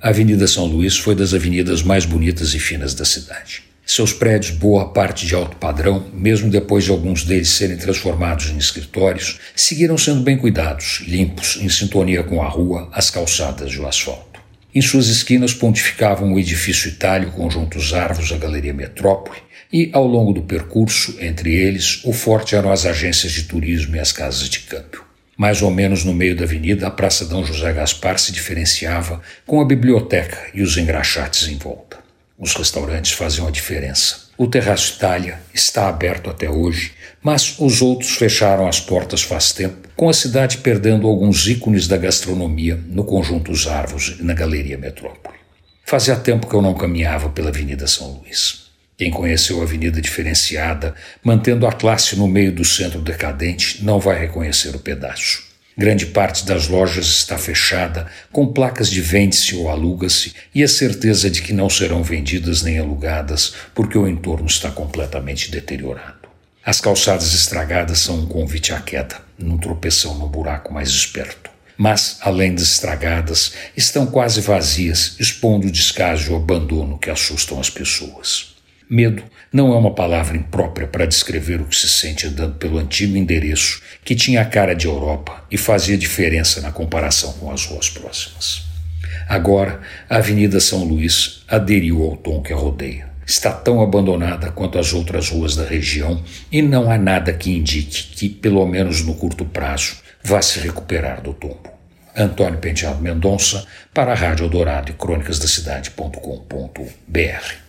A Avenida São Luís foi das avenidas mais bonitas e finas da cidade. Seus prédios, boa parte de alto padrão, mesmo depois de alguns deles serem transformados em escritórios, seguiram sendo bem cuidados, limpos, em sintonia com a rua, as calçadas e o asfalto. Em suas esquinas pontificavam o edifício Itália, o conjunto Arvos, a Galeria Metrópole, e, ao longo do percurso, entre eles, o forte eram as agências de turismo e as casas de câmbio. Mais ou menos no meio da avenida, a Praça D. José Gaspar se diferenciava com a biblioteca e os engraxates em volta. Os restaurantes faziam a diferença. O Terraço Itália está aberto até hoje, mas os outros fecharam as portas faz tempo, com a cidade perdendo alguns ícones da gastronomia no conjunto Os Arvos e na Galeria Metrópole. Fazia tempo que eu não caminhava pela Avenida São Luís. Quem conheceu a Avenida Diferenciada, mantendo a classe no meio do centro decadente, não vai reconhecer o pedaço. Grande parte das lojas está fechada, com placas de vende-se ou aluga-se e a certeza de que não serão vendidas nem alugadas, porque o entorno está completamente deteriorado. As calçadas estragadas são um convite à queda, num tropeção no buraco mais esperto. Mas, além de estragadas, estão quase vazias, expondo o descaso e o abandono que assustam as pessoas. Medo não é uma palavra imprópria para descrever o que se sente andando pelo antigo endereço que tinha a cara de Europa e fazia diferença na comparação com as ruas próximas. Agora, a Avenida São Luís aderiu ao tom que a rodeia. Está tão abandonada quanto as outras ruas da região e não há nada que indique que, pelo menos no curto prazo, vá se recuperar do tombo. Antônio Penteado Mendonça, para a Rádio Dourado e Crônicas da Cidade.com.br